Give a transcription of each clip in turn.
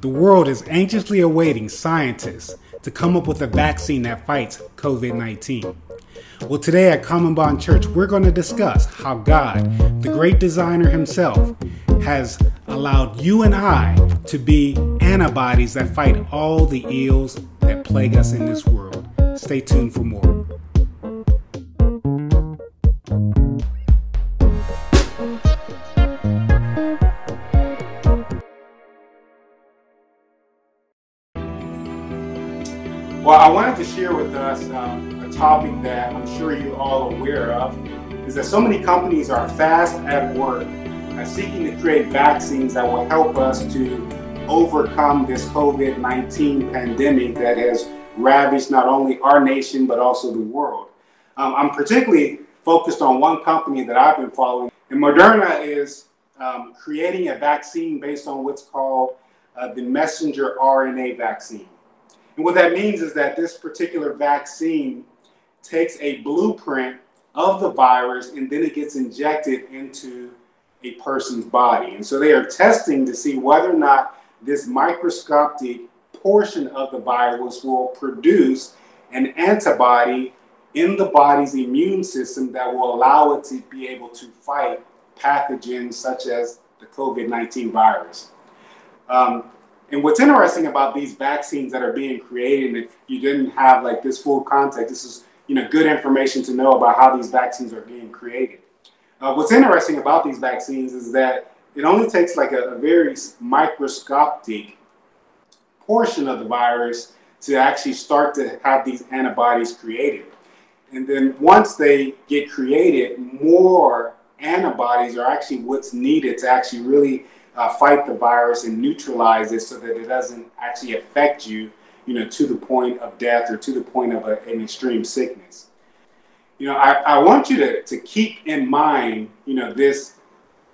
The world is anxiously awaiting scientists to come up with a vaccine that fights COVID 19. Well, today at Common Bond Church, we're going to discuss how God, the great designer himself, has allowed you and I to be antibodies that fight all the ills that plague us in this world. Stay tuned for more. Well, I wanted to share with us um, a topic that I'm sure you're all aware of is that so many companies are fast at work at seeking to create vaccines that will help us to overcome this COVID 19 pandemic that has ravaged not only our nation but also the world. Um, I'm particularly focused on one company that I've been following, and Moderna is um, creating a vaccine based on what's called uh, the messenger RNA vaccine. And what that means is that this particular vaccine takes a blueprint of the virus and then it gets injected into a person's body. And so they are testing to see whether or not this microscopic portion of the virus will produce an antibody in the body's immune system that will allow it to be able to fight pathogens such as the COVID 19 virus. Um, and what's interesting about these vaccines that are being created, if you didn't have like this full context, this is you know good information to know about how these vaccines are being created. Uh, what's interesting about these vaccines is that it only takes like a, a very microscopic portion of the virus to actually start to have these antibodies created. And then once they get created, more antibodies are actually what's needed to actually really uh, fight the virus and neutralize it so that it doesn't actually affect you, you know, to the point of death or to the point of a, an extreme sickness. You know, I, I want you to, to keep in mind, you know, this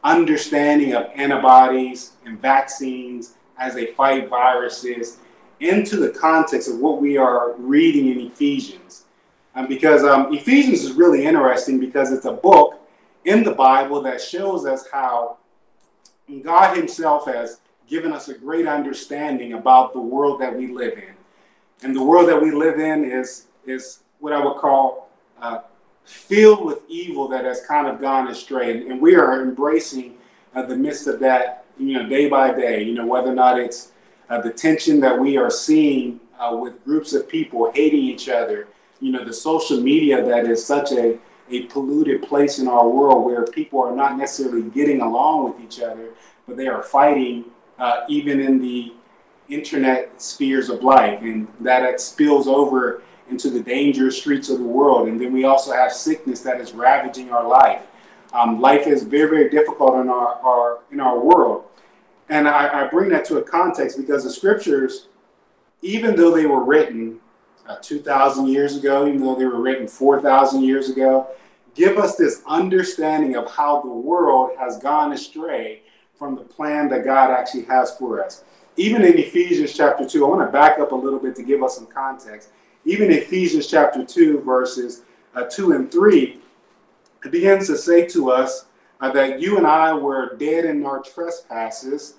understanding of antibodies and vaccines as they fight viruses into the context of what we are reading in Ephesians. Um, because um, Ephesians is really interesting because it's a book in the Bible that shows us how God Himself has given us a great understanding about the world that we live in. And the world that we live in is, is what I would call uh, filled with evil that has kind of gone astray. And, and we are embracing uh, the midst of that, you know, day by day, you know, whether or not it's uh, the tension that we are seeing uh, with groups of people hating each other, you know, the social media that is such a a polluted place in our world where people are not necessarily getting along with each other, but they are fighting uh, even in the internet spheres of life. And that spills over into the dangerous streets of the world. And then we also have sickness that is ravaging our life. Um, life is very, very difficult in our, our in our world. And I, I bring that to a context because the scriptures, even though they were written uh, 2,000 years ago, even though they were written 4,000 years ago, give us this understanding of how the world has gone astray from the plan that God actually has for us. Even in Ephesians chapter 2, I want to back up a little bit to give us some context. Even Ephesians chapter 2, verses uh, 2 and 3, it begins to say to us uh, that you and I were dead in our trespasses.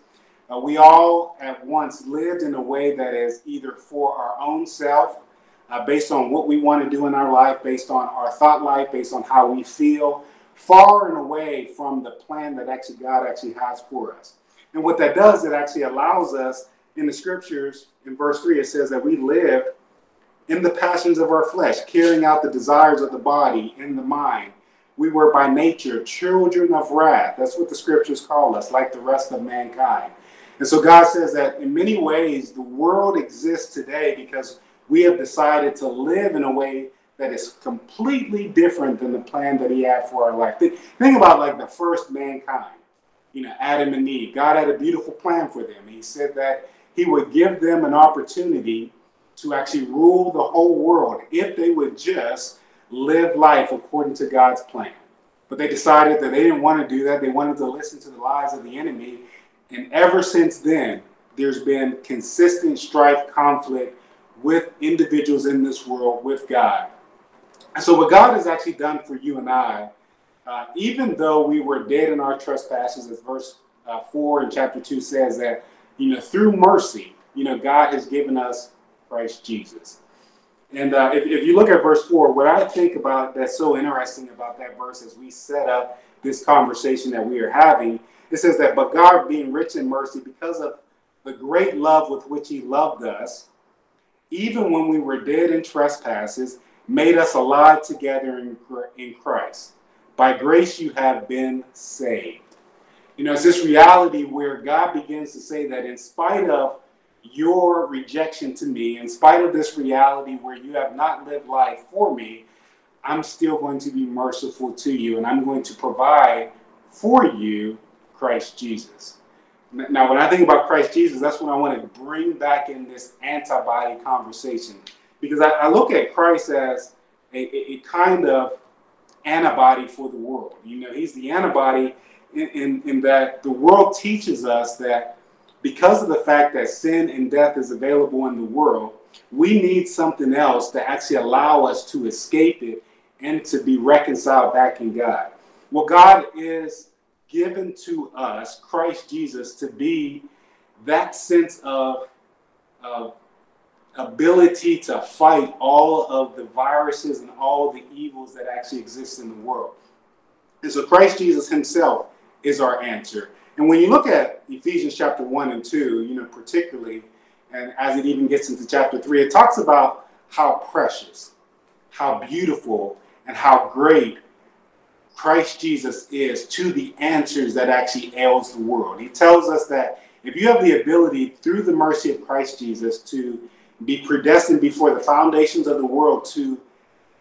Uh, we all at once lived in a way that is either for our own self uh, based on what we want to do in our life, based on our thought life, based on how we feel, far and away from the plan that actually God actually has for us. And what that does, it actually allows us in the scriptures, in verse 3, it says that we live in the passions of our flesh, carrying out the desires of the body in the mind. We were by nature children of wrath. That's what the scriptures call us, like the rest of mankind. And so God says that in many ways, the world exists today because we have decided to live in a way that is completely different than the plan that he had for our life. Think, about like the first mankind, you know, Adam and Eve. God had a beautiful plan for them. He said that he would give them an opportunity to actually rule the whole world if they would just live life according to God's plan. But they decided that they didn't want to do that. They wanted to listen to the lies of the enemy. And ever since then, there's been consistent strife, conflict, with individuals in this world with God. And so, what God has actually done for you and I, uh, even though we were dead in our trespasses, as verse uh, 4 in chapter 2 says, that you know, through mercy, you know, God has given us Christ Jesus. And uh, if, if you look at verse 4, what I think about that's so interesting about that verse as we set up this conversation that we are having, it says that, but God being rich in mercy, because of the great love with which he loved us, even when we were dead in trespasses, made us alive together in, in Christ. By grace you have been saved. You know, it's this reality where God begins to say that in spite of your rejection to me, in spite of this reality where you have not lived life for me, I'm still going to be merciful to you and I'm going to provide for you Christ Jesus. Now, when I think about Christ Jesus, that's when I want to bring back in this antibody conversation because I, I look at Christ as a, a, kind of antibody for the world. You know, he's the antibody in, in, in that the world teaches us that because of the fact that sin and death is available in the world, we need something else to actually allow us to escape it and to be reconciled back in God. Well, God is given to us, Christ Jesus, to be that sense of, of ability to fight all of the viruses and all the evils that actually exist in the world. And so Christ Jesus himself is our answer. And when you look at Ephesians chapter 1 and 2, you know, particularly, and as it even gets into chapter 3, it talks about how precious, how beautiful, and how great Christ Jesus is to the answers that actually ails the world. He tells us that if you have the ability through the mercy of Christ Jesus to be predestined before the foundations of the world to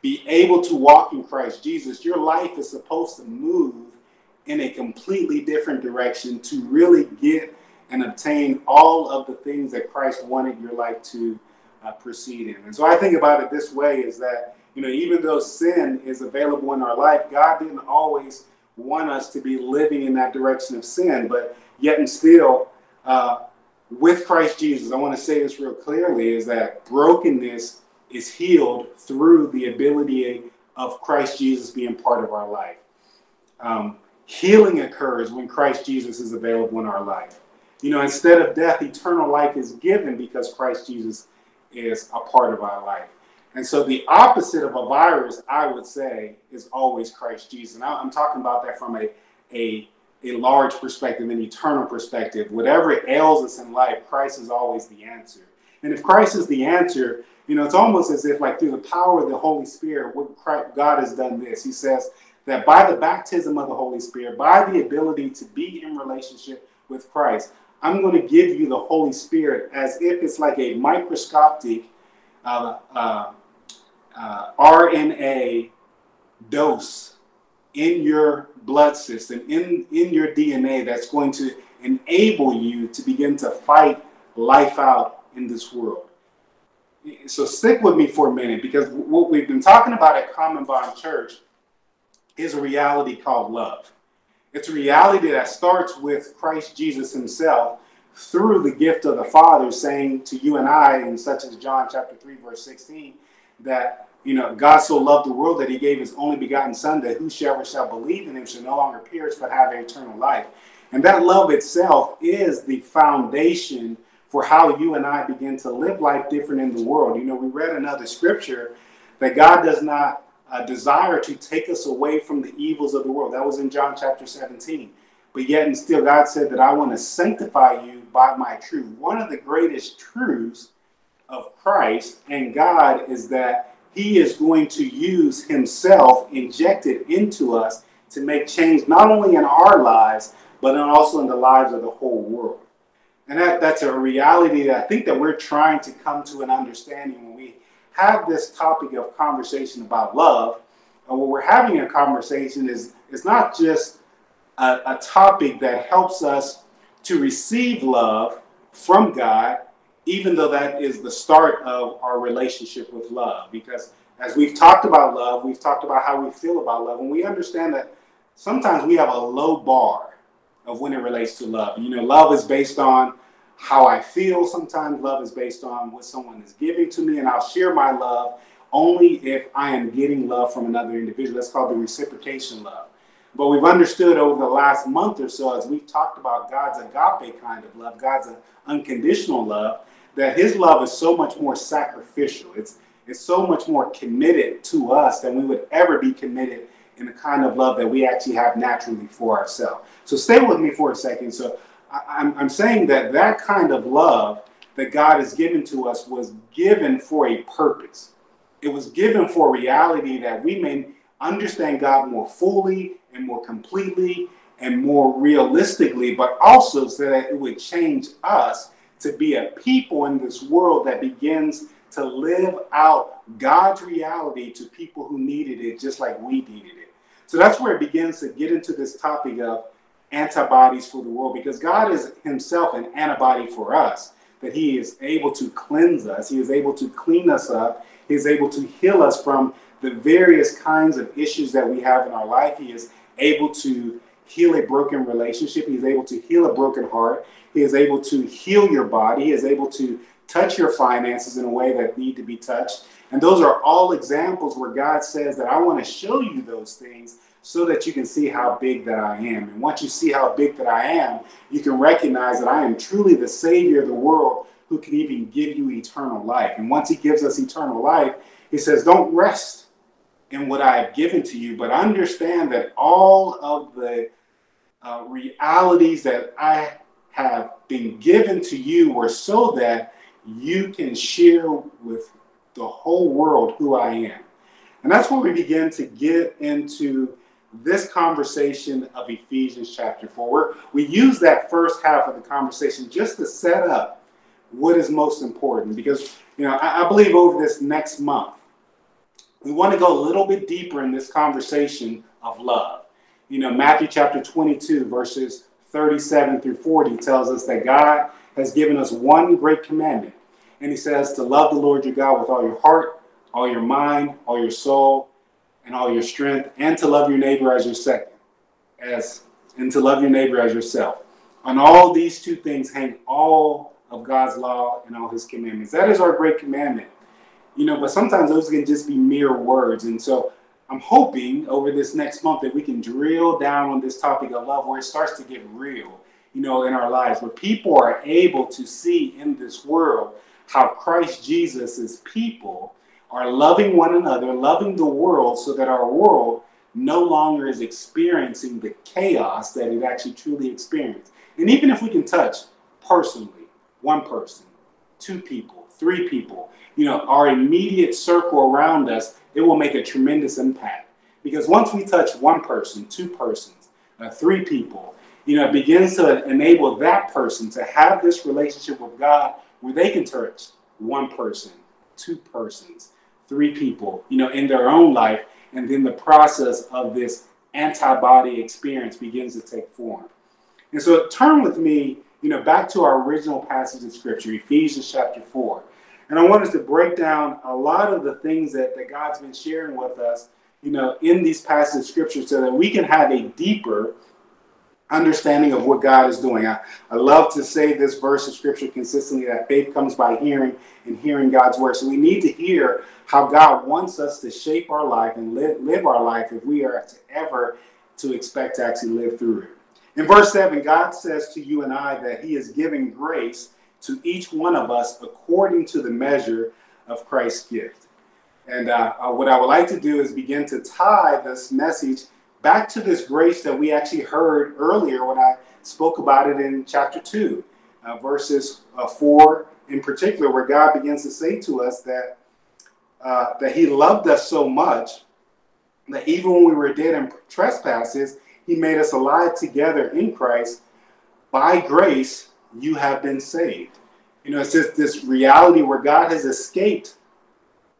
be able to walk in Christ Jesus, your life is supposed to move in a completely different direction to really get and obtain all of the things that Christ wanted your life to uh, proceed in. And so I think about it this way is that, you know, even though sin is available in our life, God didn't always want us to be living in that direction of sin, but yet and still, uh, with Christ Jesus, I want to say this real clearly is that brokenness is healed through the ability of Christ Jesus being part of our life. Um, healing occurs when Christ Jesus is available in our life. You know, instead of death, eternal life is given because Christ Jesus is a part of our life. And so the opposite of a virus, I would say, is always Christ Jesus. And I'm talking about that from a, a a large perspective, an eternal perspective. Whatever ails us in life, Christ is always the answer. And if Christ is the answer, you know, it's almost as if, like, through the power of the Holy Spirit, what Christ, God has done this. He says that by the baptism of the Holy Spirit, by the ability to be in relationship with Christ, I'm going to give you the Holy Spirit as if it's like a microscopic uh, uh, uh, RNA dose in your blood system, in, in your DNA, that's going to enable you to begin to fight life out in this world. So stick with me for a minute because what we've been talking about at Common Bond Church is a reality called love. It's a reality that starts with Christ Jesus himself through the gift of the Father saying to you and I, in such as John chapter 3, verse 16, that you know, God so loved the world that he gave his only begotten Son, that whosoever shall believe in him shall no longer perish but have eternal life. And that love itself is the foundation for how you and I begin to live life different in the world. You know, we read another scripture that God does not uh, desire to take us away from the evils of the world. That was in John chapter 17. But yet and still, God said that I want to sanctify you by my truth. One of the greatest truths of Christ and God is that he is going to use himself injected into us to make change not only in our lives, but also in the lives of the whole world. And that, that's a reality that I think that we're trying to come to an understanding when we have this topic of conversation about love. And what we're having a conversation is, is not just a, a topic that helps us to receive love from God, even though that is the start of our relationship with love. Because as we've talked about love, we've talked about how we feel about love, and we understand that sometimes we have a low bar of when it relates to love. You know, love is based on how I feel. Sometimes love is based on what someone is giving to me, and I'll share my love only if I am getting love from another individual. That's called the reciprocation love. But we've understood over the last month or so, as we've talked about God's agape kind of love, God's unconditional love, that His love is so much more sacrificial. It's it's so much more committed to us than we would ever be committed in the kind of love that we actually have naturally for ourselves. So stay with me for a second. So I, am I'm saying that that kind of love that God has given to us was given for a purpose. It was given for reality that we may understand God more fully and more completely and more realistically, but also so that it would change us to be a people in this world that begins to live out God's reality to people who needed it just like we needed it. So that's where it begins to get into this topic of antibodies for the world because God is himself an antibody for us, that he is able to cleanse us, he is able to clean us up, he is able to heal us from the various kinds of issues that we have in our life. He is able to heal a broken relationship, he is able to heal a broken heart, he is able to heal your body, he is able to touch your finances in a way that need to be touched. And those are all examples where God says that I want to show you those things so that you can see how big that I am. And once you see how big that I am, you can recognize that I am truly the Savior of the world who can even give you eternal life. And once He gives us eternal life, He says, Don't rest in what I have given to you, but understand that all of the uh, realities that I have been given to you were so that you can share with the whole world who I am. And that's where we begin to get into this conversation of Ephesians chapter 4. we use that first half of the conversation just to set up what is most important. Because, you know, I, I believe over this next month, we want to go a little bit deeper in this conversation of love. You know, Matthew chapter 22, verses 37 through 40 tells us that God has given us one great commandment. And he says to love the Lord your God with all your heart, all your mind, all your soul, and all your strength, and to love your neighbor as your second, as and to love your neighbor as yourself. On all these two things hang all of God's law and all his commandments. That is our great commandment. You know, but sometimes those can just be mere words. And so I'm hoping over this next month that we can drill down on this topic of love where it starts to get real, you know, in our lives, where people are able to see in this world how Christ Jesus' people are loving one another, loving the world, so that our world no longer is experiencing the chaos that it actually truly experienced. And even if we can touch personally, one person, two people, three people, you know, our immediate circle around us, it will make a tremendous impact. Because once we touch one person, two persons, uh, three people, you know, it begins to enable that person to have this relationship with God where they can touch one person, two persons, three people, you know, in their own life, and then the process of this antibody experience begins to take form. And so turn with me, you know, back to our original passage of scripture, Ephesians chapter 4. And I want us to break down a lot of the things that, that God's been sharing with us, you know, in these passages of scripture so that we can have a deeper understanding of what God is doing. I, I love to say this verse of scripture consistently that faith comes by hearing and hearing God's word. So we need to hear how God wants us to shape our life and live, live our life if we are to ever to expect to actually live through it. In verse 7, God says to you and I that He is giving grace to each one of us according to the measure of Christ's gift. And uh, uh, what I would like to do is begin to tie this message back to this grace that we actually heard earlier when I spoke about it in chapter 2, uh, verses uh, 4 in particular, where God begins to say to us that, uh, that He loved us so much that even when we were dead in trespasses, He made us alive together in Christ. By grace, you have been saved. You know, it's just this reality where God has escaped,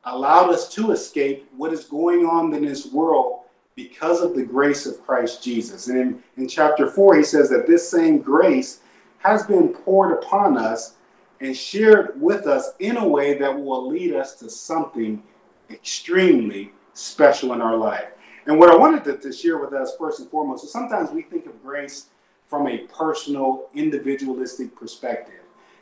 allowed us to escape what is going on in this world because of the grace of Christ Jesus. And in, in chapter 4, he says that this same grace has been poured upon us and shared with us in a way that will lead us to something extremely special in our life. And what I wanted to, to share with us first and foremost is sometimes we think of grace from a personal, individualistic perspective.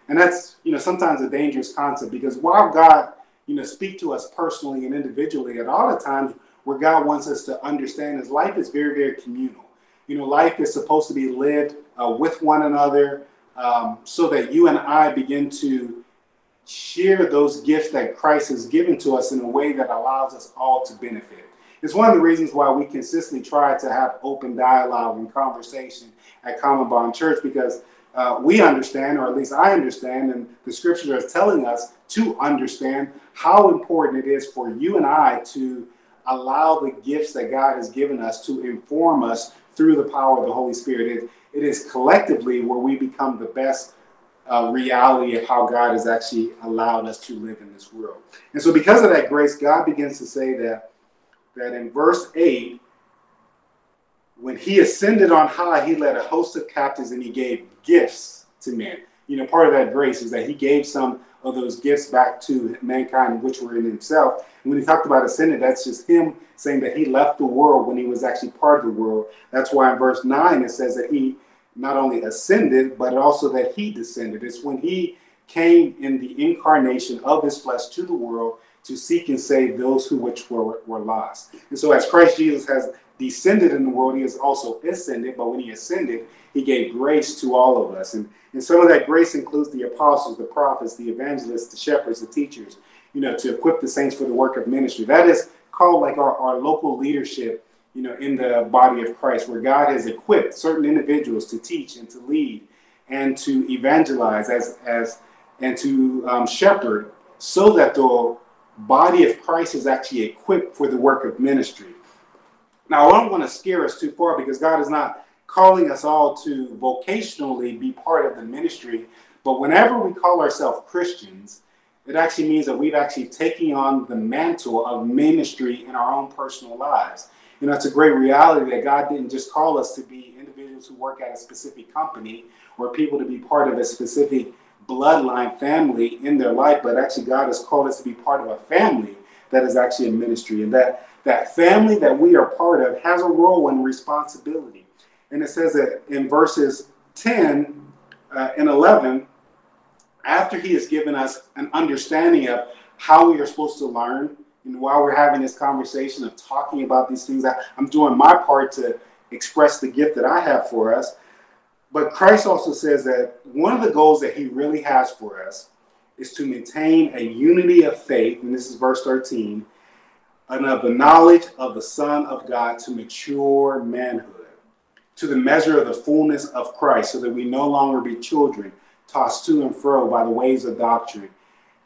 And that's, you know, sometimes a dangerous concept because while God, you know, speak to us personally and individually, at all the times where God wants us to understand is life is very, very communal. You know, life is supposed to be lived uh, with one another um, so that you and I begin to share those gifts that Christ has given to us in a way that allows us all to benefit. It's one of the reasons why we consistently try to have open dialogue and conversation at Common Bond Church because uh, we understand, or at least I understand, and the scripture is telling us to understand how important it is for you and I to allow the gifts that God has given us to inform us through the power of the Holy Spirit. It, it is collectively where we become the best uh, reality of how God has actually allowed us to live in this world. And so, because of that grace, God begins to say that that in verse 8, when he ascended on high, he led a host of captives and he gave gifts to men. You know, part of that grace is that he gave some of those gifts back to mankind, which were in himself. And when he talked about ascended, that's just him saying that he left the world when he was actually part of the world. That's why in verse 9 it says that he not only ascended, but also that he descended. It's when he came in the incarnation of his flesh to the world to seek and save those who which were, were lost. And so as Christ Jesus has descended in the world, he has also ascended, but when he ascended, he gave grace to all of us. And, and some of that grace includes the apostles, the prophets, the evangelists, the shepherds, the teachers, you know, to equip the saints for the work of ministry. That is called like our, our local leadership, you know, in the body of Christ, where God has equipped certain individuals to teach and to lead and to evangelize as as and to um, shepherd so that the body of Christ is actually equipped for the work of ministry. Now, I don't want to scare us too far because God is not calling us all to vocationally be part of the ministry. But whenever we call ourselves Christians, it actually means that we've actually taken on the mantle of ministry in our own personal lives. You know, it's a great reality that God didn't just call us to be individuals who work at a specific company or people to be part of a specific bloodline family in their life, but actually God has called us to be part of a family that is actually a ministry. And that that family that we are part of has a role and responsibility. And it says that in verses 10 uh, and 11, after he has given us an understanding of how we are supposed to learn, and while we're having this conversation of talking about these things, I'm doing my part to express the gift that I have for us. But Christ also says that one of the goals that he really has for us is to maintain a unity of faith, and this is verse 13, and of the knowledge of the Son of God to mature manhood, to the measure of the fullness of Christ, so that we no longer be children, tossed to and fro by the waves of doctrine,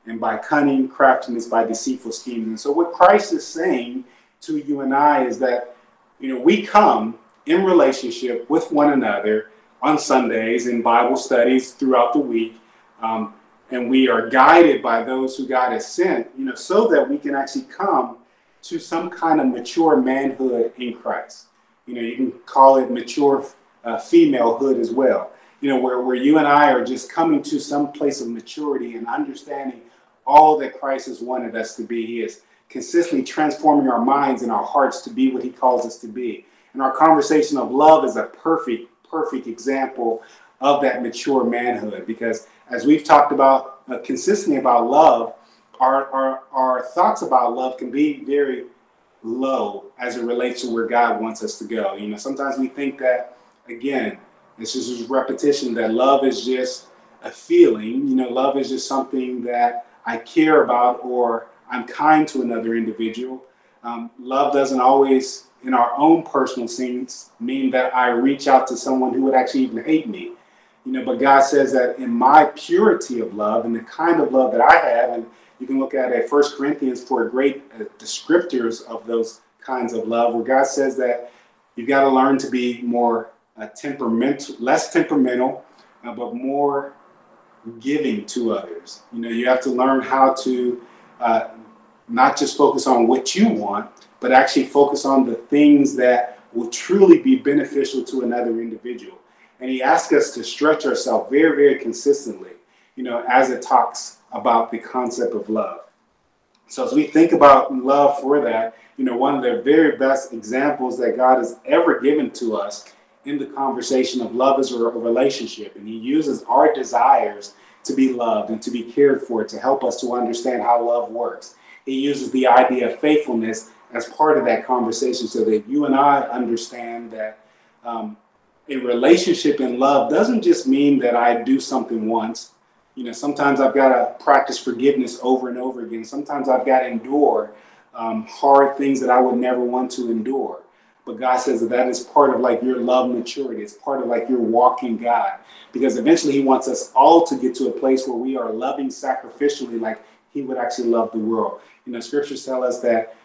and by cunning craftiness, by deceitful schemes. And so, what Christ is saying to you and I is that, you know, we come in relationship with one another on Sundays in Bible studies throughout the week. Um, and we are guided by those who God has sent, you know, so that we can actually come to some kind of mature manhood in Christ. You know, you can call it mature uh, femalehood as well. You know, where, where you and I are just coming to some place of maturity and understanding all that Christ has wanted us to be. He is consistently transforming our minds and our hearts to be what He calls us to be. And our conversation of love is a perfect perfect example of that mature manhood because as we've talked about uh, consistently about love our, our our thoughts about love can be very low as it relates to where god wants us to go. You know sometimes we think that again it's just this repetition that love is just a feeling. You know love is just something that i care about or i'm kind to another individual. Um, love doesn't always in our own personal sense, mean that I reach out to someone who would actually even hate me. You know, but God says that in my purity of love and the kind of love that I have, and you can look at it First Corinthians for great uh, descriptors of those kinds of love, where God says that you've got to learn to be more uh, temperamental, less temperamental, uh, but more giving to others. You know, you have to learn how to uh, not just focus on what you want, but actually focus on the things that will truly be beneficial to another individual. And he asks us to stretch ourselves very, very consistently, you know, as it talks about the concept of love. So as we think about love for that, you know, one of the very best examples that God has ever given to us in the conversation of love is a relationship. And he uses our desires to be loved and to be cared for to help us to understand how love works. He uses the idea of faithfulness as part of that conversation so that you and I understand that um, a relationship in love doesn't just mean that I do something once. You know, sometimes I've got to practice forgiveness over and over again. Sometimes I've got to endure um, hard things that I would never want to endure. But God says that that is part of like your love maturity. It's part of like your walking God. Because eventually He wants us all to get to a place where we are loving sacrificially, like He would actually love the world. You know, scriptures tell us that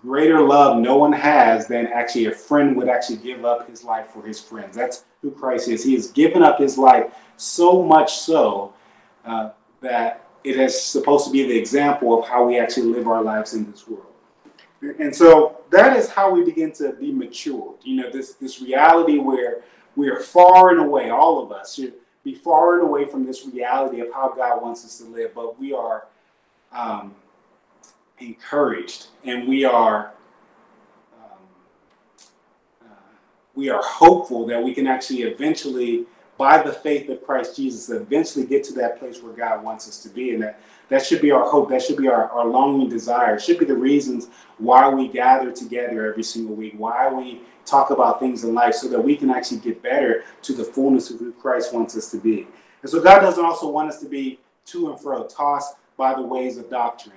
greater love no one has than actually a friend would actually give up his life for his friends. That's who Christ is. He has given up his life so much so uh, that it is supposed to be the example of how we actually live our lives in this world. And so that is how we begin to be matured. You know, this this reality where we are far and away, all of us should be far and away from this reality of how God wants us to live, but we are um, encouraged and we are um, uh, we are hopeful that we can actually eventually by the faith of christ jesus eventually get to that place where god wants us to be. And that that should be our hope. That should be our, our longing desire. It should be the reasons why we gather together every single week why we talk about things in life so that we can actually get better to the fullness of who christ wants us to be. And so god doesn't also want us to be to and fro tossed by the ways of doctrine.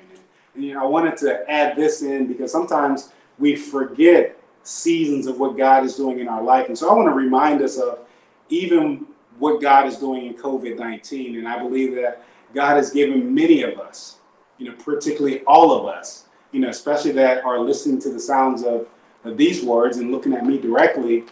And, you know, I wanted to add this in because sometimes we forget seasons of what God is doing in our life. And so I want to remind us of even what God is doing in COVID 19. And I believe that God has given many of us, you know, particularly all of us, you know, especially that are listening to the sounds of, of these words and looking at me directly,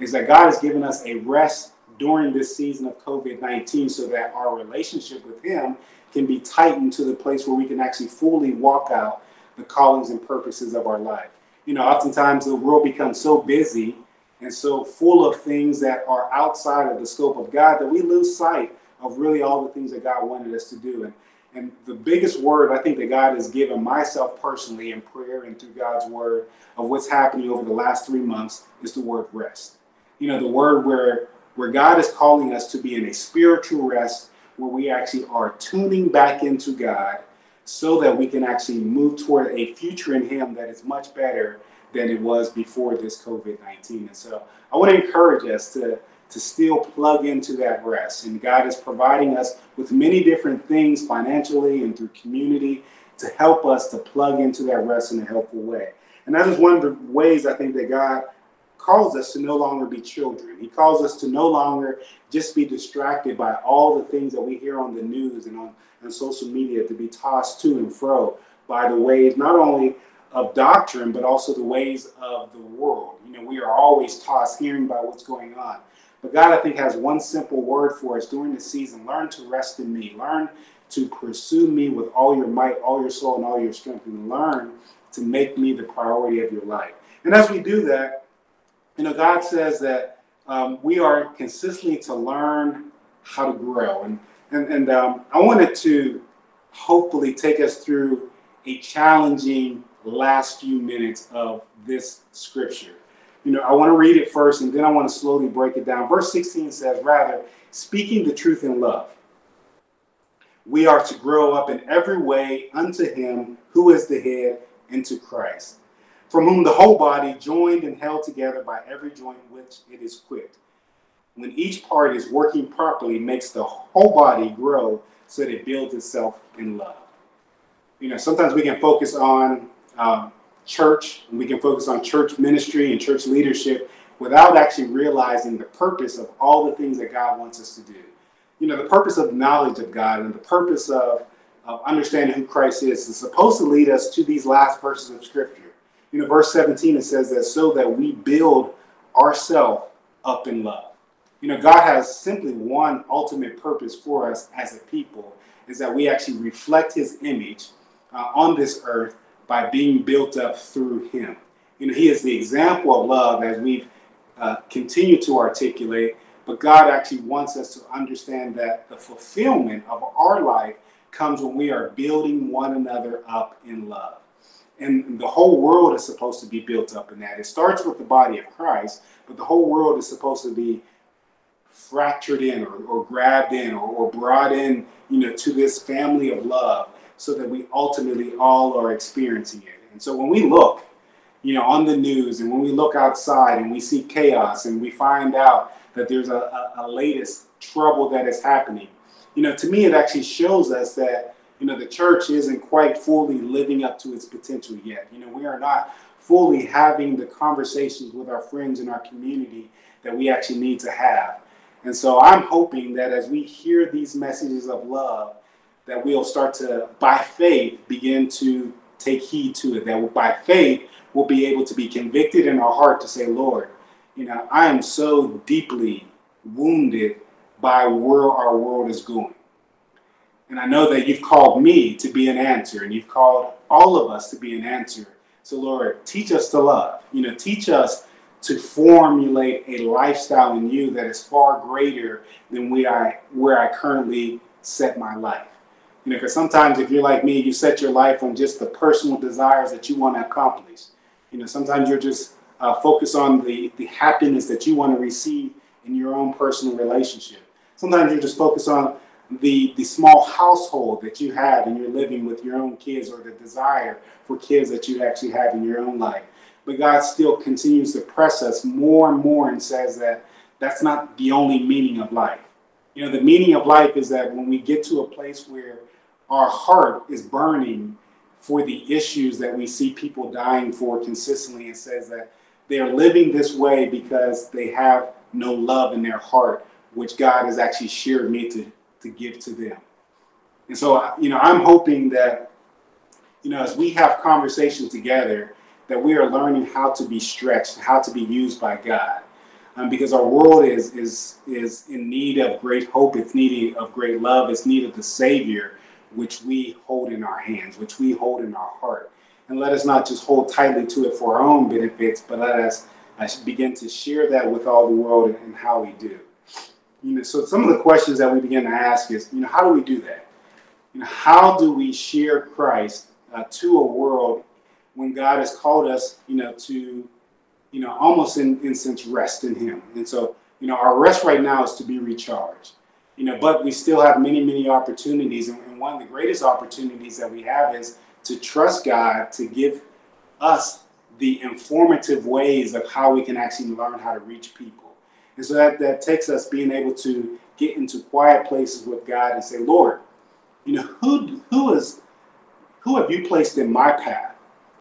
is that God has given us a rest during this season of COVID 19 so that our relationship with Him can be tightened to the place where we can actually fully walk out the callings and purposes of our life. You know, oftentimes the world becomes so busy and so full of things that are outside of the scope of God that we lose sight of really all the things that God wanted us to do. And, and the biggest word I think that God has given myself personally in prayer and through God's word of what's happening over the last three months is the word rest. You know, the word where where God is calling us to be in a spiritual rest where we actually are tuning back into God so that we can actually move toward a future in Him that is much better than it was before this COVID 19. And so I want to encourage us to, to still plug into that rest. And God is providing us with many different things financially and through community to help us to plug into that rest in a helpful way. And that is one of the ways I think that God calls us to no longer be children. He calls us to no longer just be distracted by all the things that we hear on the news and on, on social media, to be tossed to and fro by the waves, not only of doctrine, but also the ways of the world. You know, we are always tossed hearing by what's going on. But God, I think, has one simple word for us during the season learn to rest in me. Learn to pursue me with all your might, all your soul, and all your strength, and learn to make me the priority of your life. And as we do that, you know, God says that um, we are consistently to learn how to grow. And, and, and um, I wanted to hopefully take us through a challenging last few minutes of this scripture. You know, I want to read it first and then I want to slowly break it down. Verse 16 says, rather, speaking the truth in love, we are to grow up in every way unto him who is the head, into Christ from whom the whole body, joined and held together by every joint which it is equipped, when each part is working properly, makes the whole body grow so that it builds itself in love. You know, sometimes we can focus on um, church, and we can focus on church ministry and church leadership without actually realizing the purpose of all the things that God wants us to do. You know, the purpose of knowledge of God and the purpose of, of understanding who Christ is is supposed to lead us to these last verses of Scripture you know, verse 17, it says that so that we build ourselves up in love. You know, God has simply one ultimate purpose for us as a people is that we actually reflect his image uh, on this earth by being built up through him. You know, he is the example of love as we've uh, continued to articulate, but God actually wants us to understand that the fulfillment of our life comes when we are building one another up in love and the whole world is supposed to be built up in that. It starts with the body of Christ, but the whole world is supposed to be fractured in or, or grabbed in or, or brought in, you know, to this family of love so that we ultimately all are experiencing it. And so when we look you know, on the news and when we look outside and we see chaos and we find out that there's a, a, a latest trouble that is happening, you know, to me, it actually shows us that, you know, the church isn't quite fully living up to its potential yet. You know, we are not fully having the conversations with our friends in our community that we actually need to have. And so I'm hoping that as we hear these messages of love, that we'll start to, by faith, begin to take heed to it. That by faith, we'll be able to be convicted in our heart to say, Lord, you know, I am so deeply wounded by where our world is going. And I know that you've called me to be an answer, and you've called all of us to be an answer. So, Lord, teach us to love. You know, teach us to formulate a lifestyle in you that is far greater than we I, where I currently set my life. You know, because sometimes if you're like me, you set your life on just the personal desires that you want to accomplish. You know, sometimes you're just uh, focused on the, the happiness that you want to receive in your own personal relationship. Sometimes you're just focused on the, the small household that you have and you're living with your own kids or the desire for kids that you actually have in your own life. But God still continues to press us more and more and says that that's not the only meaning of life. You know, the meaning of life is that when we get to a place where our heart is burning for the issues that we see people dying for consistently, and says that they're living this way because they have no love in their heart, which God has actually shared me to, to give to them. And so, you know, I'm hoping that, you know, as we have conversation together, that we are learning how to be stretched, how to be used by God. Um, because our world is is is in need of great hope. It's needing of great love. It's need of the Savior, which we hold in our hands, which we hold in our heart. And let us not just hold tightly to it for our own benefits, but let us begin to share that with all the world and how we do. You know, so some of the questions that we begin to ask is, you know, how do we do that? You know, how do we share Christ uh, to a world when God has called us, you know, to, you know, almost in, in sense rest in Him. And so, you know, our rest right now is to be recharged. You know, but we still have many, many opportunities. And, one of the greatest opportunities that we have is to trust God to give us the informative ways of how we can actually learn how to reach people. And so that, that takes us being able to get into quiet places with God and say, Lord, you know, who who is who have you placed in my path?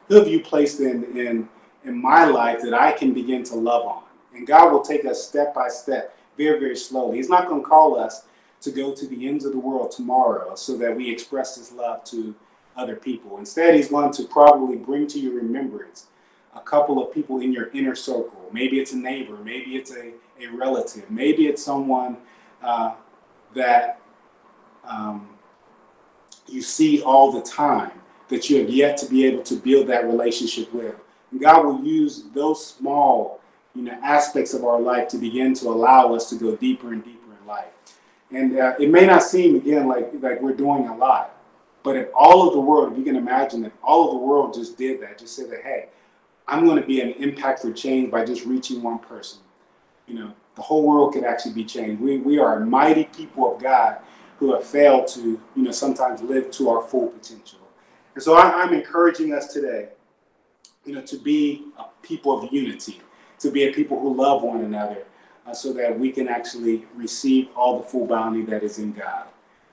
who have you placed in, in, in my life that I can begin to love on? And God will take us step by step, very, very slowly. He's not going to call us to go to the ends of the world tomorrow so that we express his love to other people. Instead, He's going to probably bring to your remembrance a couple of people in your inner circle. Maybe it's a neighbor, maybe it's a, a relative, maybe it's someone uh, that um, you see all the time that you have yet to be able to build that relationship with. And God will use those small, you know, aspects of our life to begin to allow us to go deeper and deeper in life. And uh, it may not seem again like like we're doing a lot, but if all of the world, if you can imagine that all of the world just did that, just said that, hey, I'm going to be an impact for change by just reaching one person. You know, the whole world could actually be changed. We we are mighty people of God who have failed to, you know, sometimes live to our full potential. And so I, am encouraging us today, you know, to be a people of unity, to be a people who love one another, uh, so that we can actually receive all the full bounty that is in God.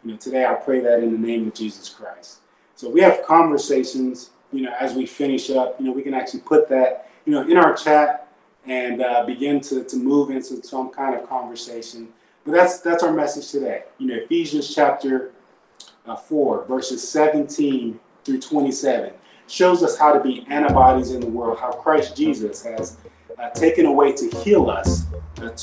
You know, today I pray that in the name of Jesus Christ. So we have conversations, you know, as we finish up, you know, we can actually put that, you know, in our chat and uh, begin to, to move into some kind of conversation. But that's that's our message today. You know, Ephesians chapter uh, 4, verses 17 through 27 shows us how to be antibodies in the world, how Christ Jesus has taken away to heal us,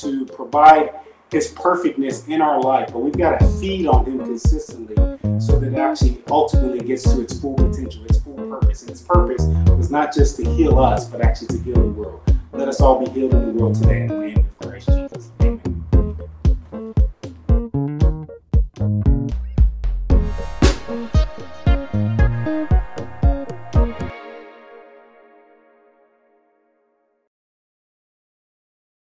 to provide his perfectness in our life. But we've got to feed on him consistently so that it actually ultimately gets to its full potential, its full purpose. And its purpose was not just to heal us, but actually to heal the world. Let us all be healed in the world today in the name of Christ Jesus.